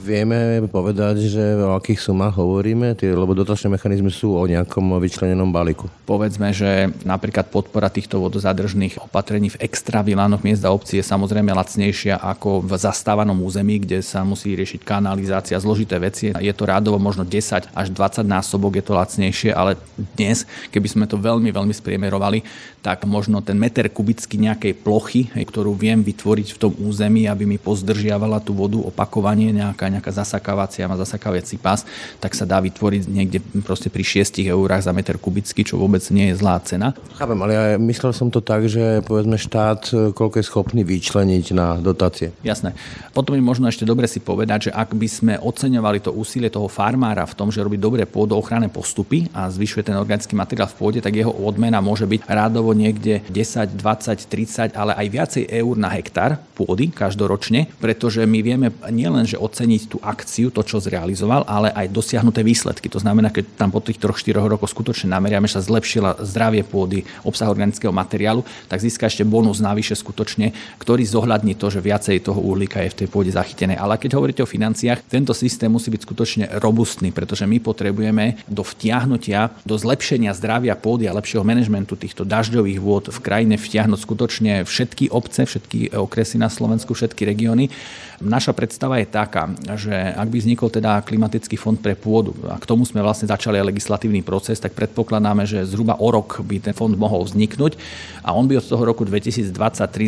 Vieme povedať, že o akých sumách hovoríme, lebo dotačné mechanizmy sú o nejakom vyčlenenom balíku. Povedzme, že napríklad podpora týchto vodozadržných opatrení v extravilánoch miest a obcí je samozrejme lacnejšia ako v zastávanom území, kde sa musí riešiť kanalizácia, zložité veci. Je to rádovo možno 10 až 20 násobok je to lacnejšie, ale dnes, keby sme to veľmi, veľmi spriemerovali, tak možno ten meter kubický nejakej plochy, ktorú viem vytvoriť v tom území, aby mi pozdržiavala tú vodu opakovanie nejaká nejaká zasakávacia, má zasakávací pás, tak sa dá vytvoriť niekde proste pri 6 eurách za meter kubický, čo vôbec nie je zlá cena. Chápem, ale ja myslel som to tak, že povedzme štát e, koľko je schopný vyčleniť na dotácie. Jasné. Potom je možno ešte dobre si povedať, že ak by sme oceňovali to úsilie toho farmára v tom, že robí dobré pôdoochranné postupy a zvyšuje ten organický materiál v pôde, tak jeho odmena môže byť rádovo niekde 10, 20, 30, ale aj viacej eur na hektár pôdy každoročne, pretože my vieme nielen, že oceniť oceniť tú akciu, to, čo zrealizoval, ale aj dosiahnuté výsledky. To znamená, keď tam po tých 3-4 rokoch skutočne nameriame, že sa zlepšila zdravie pôdy, obsah organického materiálu, tak získa ešte bonus navyše skutočne, ktorý zohľadní to, že viacej toho uhlíka je v tej pôde zachytené. Ale keď hovoríte o financiách, tento systém musí byť skutočne robustný, pretože my potrebujeme do vtiahnutia, do zlepšenia zdravia pôdy a lepšieho manažmentu týchto dažďových vôd v krajine vtiahnuť skutočne všetky obce, všetky okresy na Slovensku, všetky regióny. Naša predstava je taká, že ak by vznikol teda klimatický fond pre pôdu a k tomu sme vlastne začali legislatívny proces, tak predpokladáme, že zhruba o rok by ten fond mohol vzniknúť a on by od toho roku 2023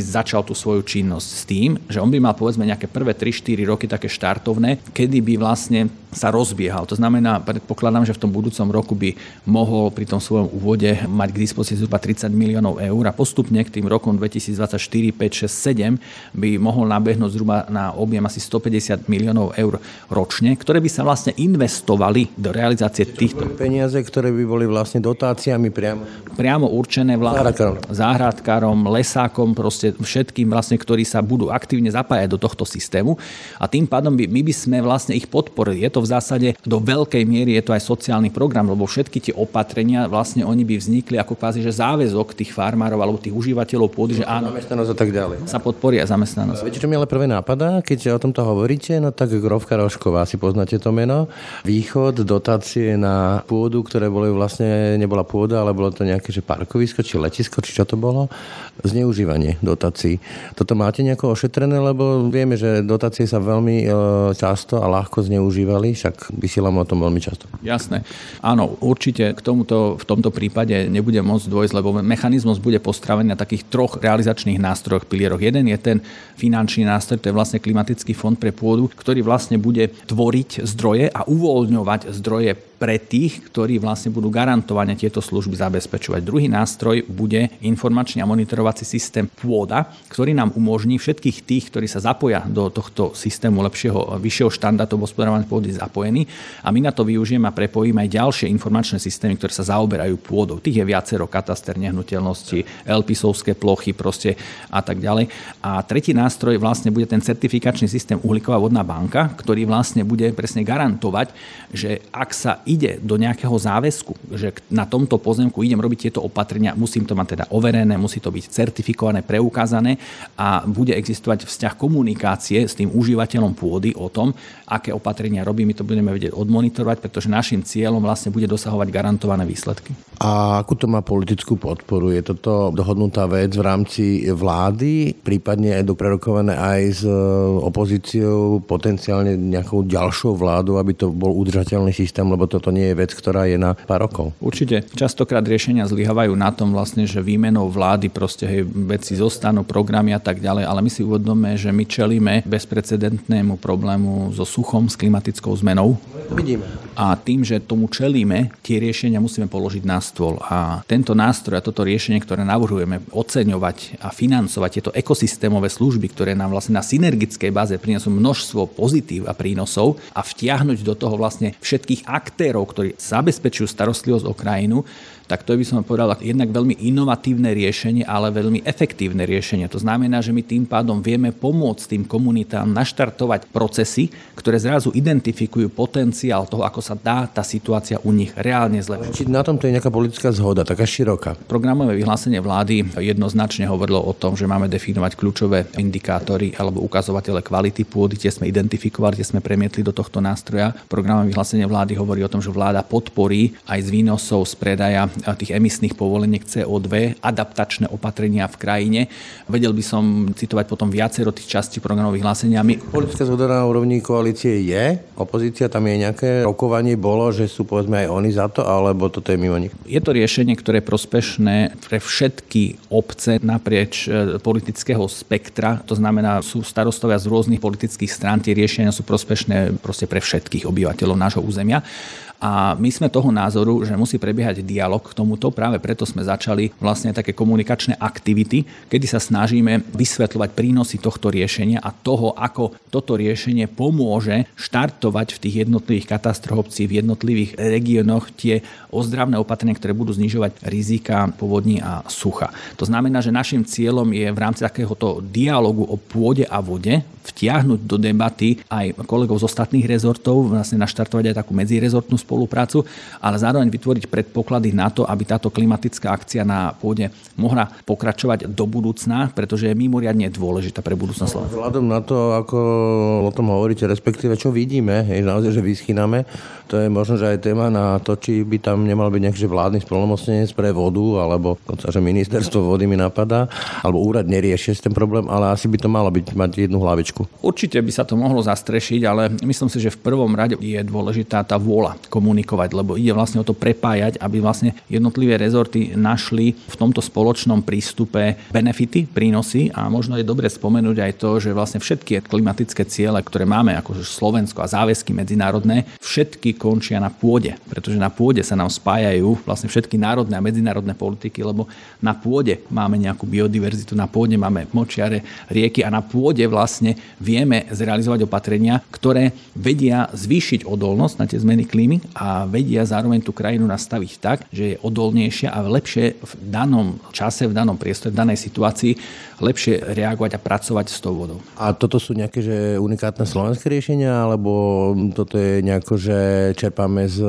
začal tú svoju činnosť s tým, že on by mal povedzme nejaké prvé 3-4 roky také štartovné, kedy by vlastne sa rozbiehal. To znamená, predpokladám, že v tom budúcom roku by mohol pri tom svojom úvode mať k dispozícii zhruba 30 miliónov eur a postupne k tým rokom 2024, 5, 6, 7 by mohol nabehnúť zhruba na objem asi 150 miliónov eur ročne, ktoré by sa vlastne investovali do realizácie týchto. Peniaze, ktoré by boli vlastne dotáciami priamo? Priamo určené vlastne záhradkárom. záhradkárom, lesákom, proste všetkým vlastne, ktorí sa budú aktívne zapájať do tohto systému a tým pádom by, my by sme vlastne ich podporili. Je to v zásade do veľkej miery je to aj sociálny program, lebo všetky tie opatrenia vlastne oni by vznikli ako kvázi, že záväzok tých farmárov alebo tých užívateľov pôdy, že áno, zamestnanosť a tak ďalej. Sa podporia zamestnanosť. Viete, čo mi ale prvé nápada, keď o tomto hovoríte, no tak Grovka Rošková, si poznáte to meno. Východ, dotácie na pôdu, ktoré boli vlastne, nebola pôda, ale bolo to nejaké že parkovisko, či letisko, či čo to bolo. Zneužívanie dotácií. Toto máte nejako ošetrené, lebo vieme, že dotácie sa veľmi e, často a ľahko zneužívali, však vysielame o tom veľmi často. Jasné. Áno, určite k tomuto v tomto prípade nebude môcť dôjsť, lebo mechanizmus bude postavený na takých troch realizačných nástrojoch, pilieroch. Jeden je ten finančný nástroj, to je vlastne klimatický fond pre pôdu, ktorý vlastne bude tvoriť zdroje a uvoľňovať zdroje pre tých, ktorí vlastne budú garantovane tieto služby zabezpečovať. Druhý nástroj bude informačný a monitorovací systém pôda, ktorý nám umožní všetkých tých, ktorí sa zapoja do tohto systému lepšieho, vyššieho štandardu hospodárovania pôdy zapojení a my na to využijeme a prepojíme aj ďalšie informačné systémy, ktoré sa zaoberajú pôdou. Tých je viacero, kataster nehnuteľnosti, elpisovské plochy proste a tak ďalej. A tretí nástroj vlastne bude ten certifikačný systém uhlíková vodná banka, ktorý vlastne bude presne garantovať, že ak sa ide do nejakého záväzku, že na tomto pozemku idem robiť tieto opatrenia, musím to mať teda overené, musí to byť certifikované, preukázané a bude existovať vzťah komunikácie s tým užívateľom pôdy o tom, aké opatrenia robí, my to budeme vedieť odmonitorovať, pretože našim cieľom vlastne bude dosahovať garantované výsledky. A akú to má politickú podporu? Je toto dohodnutá vec v rámci vlády, prípadne aj doprerokované aj s e, opozíciou, potenciálne nejakou ďalšou vládou, aby to bol udržateľný systém, lebo toto nie je vec, ktorá je na pár rokov. Určite. Častokrát riešenia zlyhávajú na tom vlastne, že výmenou vlády proste hej, veci zostanú, programy a tak ďalej, ale my si uvedomíme, že my čelíme bezprecedentnému problému so suchom, s klimatickou zmenou. Vidíme. A tým, že tomu čelíme, tie riešenia musíme položiť na stôl. A tento nástroj a toto riešenie, ktoré navrhujeme oceňovať a financovať tieto ekosystémové služby, ktoré nám vlastne na synergickej báze prinesú množstvo pozitív a prínosov a vtiahnuť do toho vlastne všetkých aktérov, ktorí zabezpečujú starostlivosť o krajinu, tak to by som povedal jednak veľmi inovatívne riešenie, ale veľmi efektívne riešenie. To znamená, že my tým pádom vieme pomôcť tým komunitám naštartovať procesy, ktoré zrazu identifikujú potenciál toho, ako sa dá tá situácia u nich reálne zlepšiť. Či na tomto je nejaká politická zhoda, taká široká? Programové vyhlásenie vlády jednoznačne hovorilo o tom, že máme definovať kľúčové indikátory alebo ukazovatele kvality pôdy, tie sme identifikovali, tie sme premietli do tohto nástroja. Programové vyhlásenie vlády hovorí o tom, že vláda podporí aj z výnosov z predaja tých emisných povoleniek CO2, adaptačné opatrenia v krajine. Vedel by som citovať potom viacero tých častí programových hláseniami. Politická zhoda na úrovni koalície je? Opozícia tam je nejaké rokovanie bolo, že sú povedzme aj oni za to, alebo toto je mimo nich? Je to riešenie, ktoré je prospešné pre všetky obce naprieč e, politického spektra. To znamená, sú starostovia z rôznych politických strán, tie riešenia sú prospešné proste pre všetkých obyvateľov nášho územia. A my sme toho názoru, že musí prebiehať dialog k tomuto. Práve preto sme začali vlastne také komunikačné aktivity, kedy sa snažíme vysvetľovať prínosy tohto riešenia a toho, ako toto riešenie pomôže štartovať v tých jednotlivých katastrof obcí, v jednotlivých regiónoch tie ozdravné opatrenia, ktoré budú znižovať rizika povodní a sucha. To znamená, že našim cieľom je v rámci takéhoto dialogu o pôde a vode vtiahnuť do debaty aj kolegov z ostatných rezortov, vlastne naštartovať aj takú medzirezortnú spoluprácu, ale zároveň vytvoriť predpoklady na to, aby táto klimatická akcia na pôde mohla pokračovať do budúcna, pretože je mimoriadne dôležitá pre budúcnosť Slovenska. Vzhľadom na to, ako o tom hovoríte, respektíve čo vidíme, je naozaj, že vyschyname, to je možno, že aj téma na to, či by tam nemal byť nejaký vládny spolnomocnenec pre vodu, alebo že ministerstvo vody mi napadá, alebo úrad nerieši ten problém, ale asi by to malo byť mať jednu hlavičku. Určite by sa to mohlo zastrešiť, ale myslím si, že v prvom rade je dôležitá tá vôľa komunikovať, lebo ide vlastne o to prepájať, aby vlastne jednotlivé rezorty našli v tomto spoločnom prístupe benefity, prínosy a možno je dobre spomenúť aj to, že vlastne všetky klimatické ciele, ktoré máme ako Slovensko a záväzky medzinárodné, všetky končia na pôde, pretože na pôde sa nám spájajú vlastne všetky národné a medzinárodné politiky, lebo na pôde máme nejakú biodiverzitu, na pôde máme močiare, rieky a na pôde vlastne vieme zrealizovať opatrenia, ktoré vedia zvýšiť odolnosť na tie zmeny klímy a vedia zároveň tú krajinu nastaviť tak, že je odolnejšia a lepšie v danom čase, v danom priestore, v danej situácii lepšie reagovať a pracovať s tou vodou. A toto sú nejaké že unikátne slovenské riešenia, alebo toto je nejako, že čerpáme z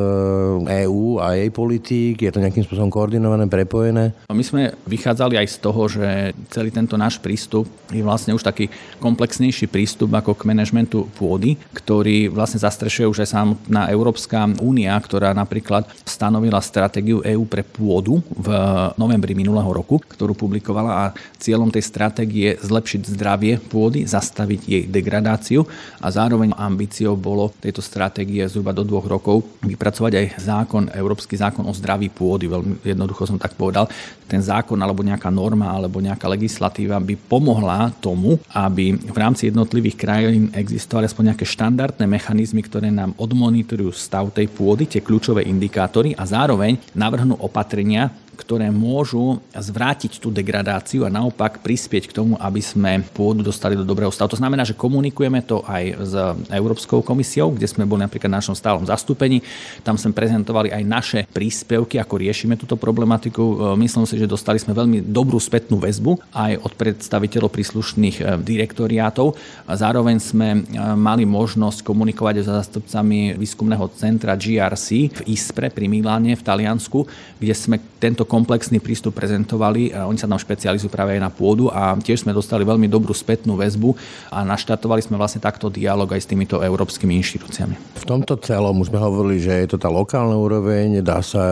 EÚ a jej politík? Je to nejakým spôsobom koordinované, prepojené? My sme vychádzali aj z toho, že celý tento náš prístup je vlastne už taký komplexnejší prístup ako k manažmentu pôdy, ktorý vlastne zastrešuje už aj samotná Európska únia, ktorá napríklad stanovila stratégiu EÚ pre pôdu v novembri minulého roku, ktorú publikovala a cieľom tej stratégie stratégie zlepšiť zdravie pôdy, zastaviť jej degradáciu a zároveň ambíciou bolo tejto stratégie zhruba do dvoch rokov vypracovať aj zákon, Európsky zákon o zdraví pôdy, veľmi jednoducho som tak povedal. Ten zákon alebo nejaká norma alebo nejaká legislatíva by pomohla tomu, aby v rámci jednotlivých krajín existovali aspoň nejaké štandardné mechanizmy, ktoré nám odmonitorujú stav tej pôdy, tie kľúčové indikátory a zároveň navrhnú opatrenia, ktoré môžu zvrátiť tú degradáciu a naopak prispieť k tomu, aby sme pôdu dostali do dobrého stavu. To znamená, že komunikujeme to aj s Európskou komisiou, kde sme boli napríklad v našom stálom zastúpení. Tam sme prezentovali aj naše príspevky, ako riešime túto problematiku. Myslím si, že dostali sme veľmi dobrú spätnú väzbu aj od predstaviteľov príslušných eh, direktoriátov. Zároveň sme eh, mali možnosť komunikovať s zástupcami výskumného centra GRC v Ispre pri Miláne v Taliansku, kde sme tento tento komplexný prístup prezentovali. Oni sa tam špecializujú práve aj na pôdu a tiež sme dostali veľmi dobrú spätnú väzbu a naštartovali sme vlastne takto dialog aj s týmito európskymi inštitúciami. V tomto celom už sme hovorili, že je to tá lokálna úroveň, dá sa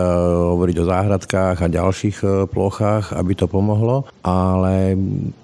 hovoriť o záhradkách a ďalších e, plochách, aby to pomohlo, ale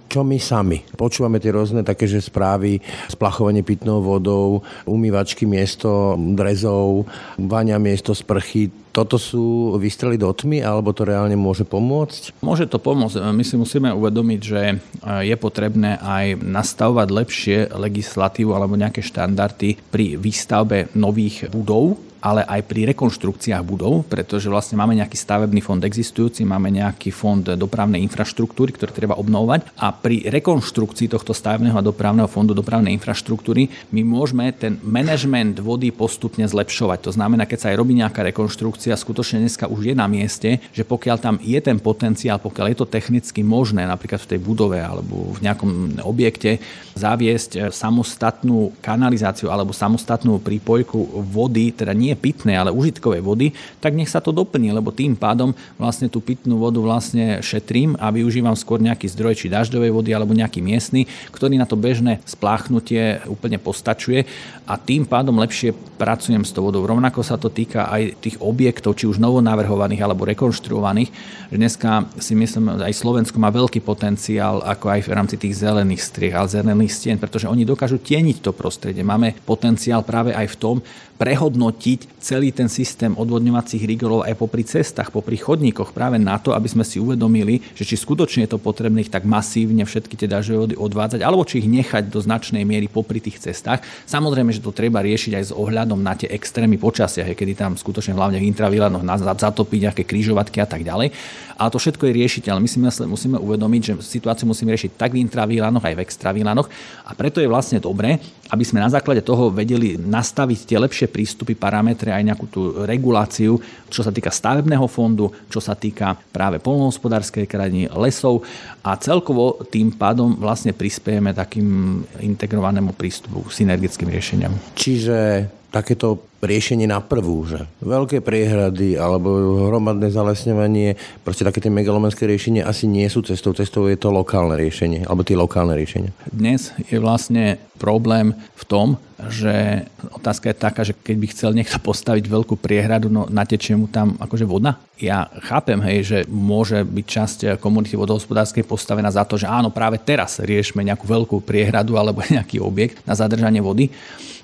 čo my sami. Počúvame tie rôzne také, že správy, splachovanie pitnou vodou, umývačky miesto drezov, vania miesto sprchy. Toto sú vystrely do tmy, alebo to reálne môže pomôcť? Môže to pomôcť. My si musíme uvedomiť, že je potrebné aj nastavovať lepšie legislatívu alebo nejaké štandardy pri výstavbe nových budov, ale aj pri rekonštrukciách budov, pretože vlastne máme nejaký stavebný fond existujúci, máme nejaký fond dopravnej infraštruktúry, ktorý treba obnovovať a pri rekonštrukcii tohto stavebného a dopravného fondu dopravnej infraštruktúry my môžeme ten manažment vody postupne zlepšovať. To znamená, keď sa aj robí nejaká rekonštrukcia, skutočne dneska už je na mieste, že pokiaľ tam je ten potenciál, pokiaľ je to technicky možné, napríklad v tej budove alebo v nejakom objekte, zaviesť samostatnú kanalizáciu alebo samostatnú prípojku vody, teda nie nie pitnej, ale užitkovej vody, tak nech sa to doplní, lebo tým pádom vlastne tú pitnú vodu vlastne šetrím a využívam skôr nejaký zdroj či dažďovej vody alebo nejaký miestny, ktorý na to bežné spláchnutie úplne postačuje a tým pádom lepšie pracujem s tou vodou. Rovnako sa to týka aj tých objektov, či už novonavrhovaných alebo rekonštruovaných, že dneska si myslím, aj Slovensko má veľký potenciál ako aj v rámci tých zelených striech a zelených stien, pretože oni dokážu tieniť to prostredie. Máme potenciál práve aj v tom, prehodnotiť celý ten systém odvodňovacích rigorov aj popri cestách, popri chodníkoch, práve na to, aby sme si uvedomili, že či skutočne je to potrebné ich tak masívne všetky tie dažďové vody odvádzať, alebo či ich nechať do značnej miery popri tých cestách. Samozrejme, že to treba riešiť aj s ohľadom na tie extrémy počasia, kedy tam skutočne hlavne v intravilánoch zatopiť nejaké krížovatky a tak ďalej. Ale to všetko je riešiteľné. My si musíme uvedomiť, že situáciu musíme riešiť tak v intravilánoch, aj v extravilánoch a preto je vlastne dobré, aby sme na základe toho vedeli nastaviť tie lepšie prístupy, parametre, aj nejakú tú reguláciu, čo sa týka stavebného fondu, čo sa týka práve polnohospodárskej krajiny, lesov a celkovo tým pádom vlastne prispiejeme takým integrovanému prístupu, synergickým riešeniam. Čiže takéto riešenie na prvú, že veľké priehrady alebo hromadné zalesňovanie, proste také tie megalomanské riešenie asi nie sú cestou, cestou je to lokálne riešenie, alebo tie lokálne riešenia. Dnes je vlastne problém v tom, že otázka je taká, že keď by chcel niekto postaviť veľkú priehradu, no natečie mu tam akože voda. Ja chápem, hej, že môže byť časť komunity vodohospodárskej postavená za to, že áno, práve teraz riešme nejakú veľkú priehradu alebo nejaký objekt na zadržanie vody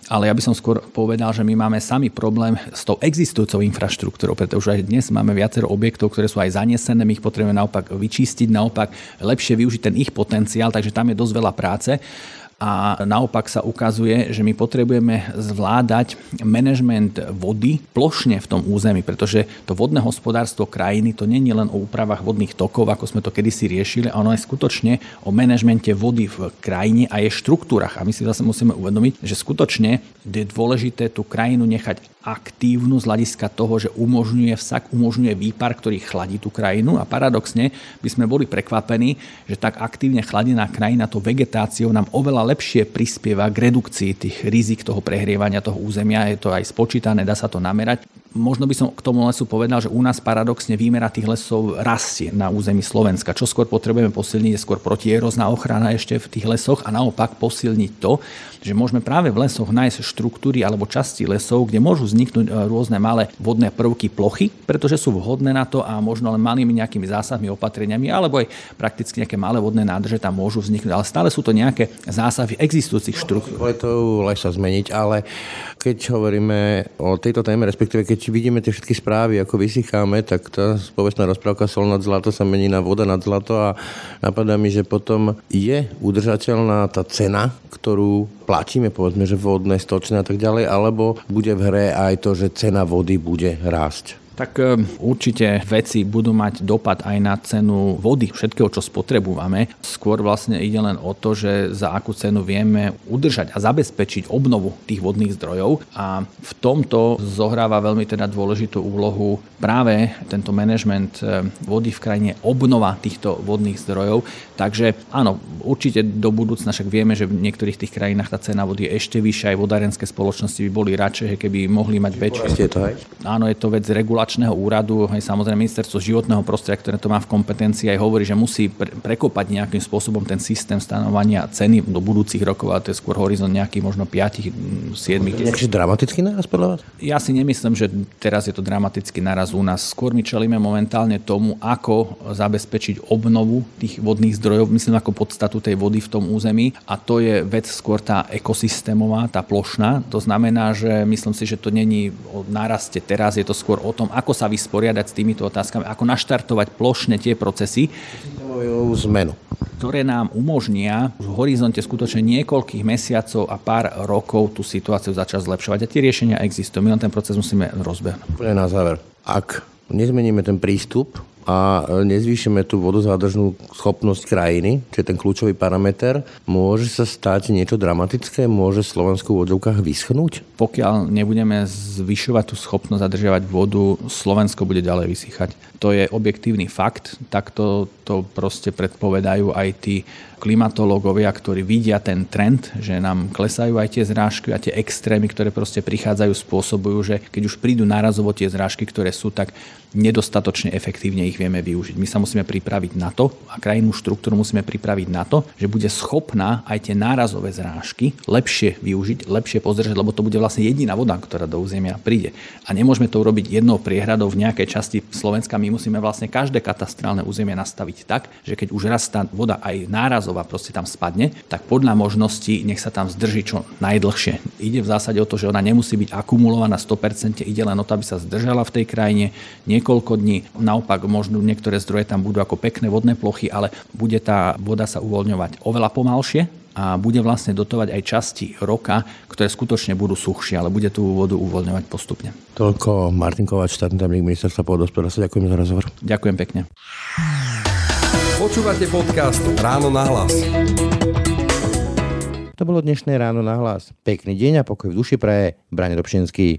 ale ja by som skôr povedal, že my máme sami problém s tou existujúcou infraštruktúrou, pretože aj dnes máme viacero objektov, ktoré sú aj zanesené, my ich potrebujeme naopak vyčistiť, naopak lepšie využiť ten ich potenciál, takže tam je dosť veľa práce a naopak sa ukazuje, že my potrebujeme zvládať manažment vody plošne v tom území, pretože to vodné hospodárstvo krajiny to nie je len o úpravách vodných tokov, ako sme to kedysi riešili, ono je skutočne o manažmente vody v krajine a jej štruktúrach. A my si zase musíme uvedomiť, že skutočne je dôležité tú krajinu nechať aktívnu z hľadiska toho, že umožňuje vsak, umožňuje výpar, ktorý chladí tú krajinu a paradoxne by sme boli prekvapení, že tak aktívne chladená krajina to vegetáciou nám oveľa lepšie prispieva k redukcii tých rizik toho prehrievania toho územia. Je to aj spočítané, dá sa to namerať. Možno by som k tomu lesu povedal, že u nás paradoxne výmera tých lesov rastie na území Slovenska. Čo skôr potrebujeme posilniť je skôr protierozná ochrana ešte v tých lesoch a naopak posilniť to, že môžeme práve v lesoch nájsť štruktúry alebo časti lesov, kde môžu vzniknúť e, rôzne malé vodné prvky plochy, pretože sú vhodné na to a možno len malými nejakými zásadmi, opatreniami alebo aj prakticky nejaké malé vodné nádrže tam môžu vzniknúť. Ale stále sú to nejaké zásahy existujúcich štruktúr. to lesa zmeniť, ale keď hovoríme o tejto téme, respektíve keď keď vidíme tie všetky správy, ako vysycháme, tak tá povestná rozprávka sol nad zlato sa mení na voda nad zlato a napadá mi, že potom je udržateľná tá cena, ktorú platíme, povedzme, že vodné, stočné a tak ďalej, alebo bude v hre aj to, že cena vody bude rásť. Tak e, určite veci budú mať dopad aj na cenu vody, všetkého, čo spotrebujeme. Skôr vlastne ide len o to, že za akú cenu vieme udržať a zabezpečiť obnovu tých vodných zdrojov. A v tomto zohráva veľmi teda dôležitú úlohu práve tento manažment e, vody v krajine, obnova týchto vodných zdrojov. Takže áno, určite do budúcna však vieme, že v niektorých tých krajinách tá cena vody je ešte vyššia, aj vodárenské spoločnosti by boli radšej, keby mohli mať väčšie. Áno, je to vec regulácie regulačného úradu, aj samozrejme ministerstvo životného prostredia, ktoré to má v kompetencii, aj hovorí, že musí pre, prekopať nejakým spôsobom ten systém stanovania ceny do budúcich rokov, a to je skôr horizont nejakých možno 5, 7. Nejaký dramatický náraz podľa vás? Ja si nemyslím, že teraz je to dramatický náraz u nás. Skôr my čelíme momentálne tomu, ako zabezpečiť obnovu tých vodných zdrojov, myslím ako podstatu tej vody v tom území a to je vec skôr tá ekosystémová, tá plošná. To znamená, že myslím si, že to není o náraste teraz, je to skôr o tom, ako sa vysporiadať s týmito otázkami, ako naštartovať plošne tie procesy, zmenu ktoré nám umožnia v horizonte skutočne niekoľkých mesiacov a pár rokov tú situáciu začať zlepšovať. A tie riešenia existujú. My len ten proces musíme rozbehnúť. Pre na záver. Ak nezmeníme ten prístup a nezvýšime tú vodozádržnú schopnosť krajiny, čo je ten kľúčový parameter, môže sa stať niečo dramatické? Môže Slovensko v vodzovkách vyschnúť? Pokiaľ nebudeme zvyšovať tú schopnosť zadržiavať vodu, Slovensko bude ďalej vysychať. To je objektívny fakt, takto to proste predpovedajú aj tí klimatológovia, ktorí vidia ten trend, že nám klesajú aj tie zrážky a tie extrémy, ktoré proste prichádzajú, spôsobujú, že keď už prídu nárazovo tie zrážky, ktoré sú, tak nedostatočne efektívne ich vieme využiť. My sa musíme pripraviť na to a krajinu štruktúru musíme pripraviť na to, že bude schopná aj tie nárazové zrážky lepšie využiť, lepšie pozdržať, lebo to bude vlastne jediná voda, ktorá do územia príde. A nemôžeme to urobiť jednou priehradou v nejakej časti Slovenska. My musíme vlastne každé katastrálne územie nastaviť tak, že keď už raz tá voda aj nárazová proste tam spadne, tak podľa možností nech sa tam zdrží čo najdlhšie. Ide v zásade o to, že ona nemusí byť akumulovaná 100%, ide len o to, aby sa zdržala v tej krajine, niekoľko dní. Naopak možno niektoré zdroje tam budú ako pekné vodné plochy, ale bude tá voda sa uvoľňovať oveľa pomalšie, a bude vlastne dotovať aj časti roka, ktoré skutočne budú suchšie, ale bude tú vodu uvoľňovať postupne. Toľko Martin Kovač, štátny tajomník ministerstva pôdohospodárstva. Ďakujem za rozhovor. Ďakujem pekne. Počúvate podcast Ráno na hlas. To bolo dnešné ráno na hlas. Pekný deň a pokoj v duši praje. Brane Dobšinský.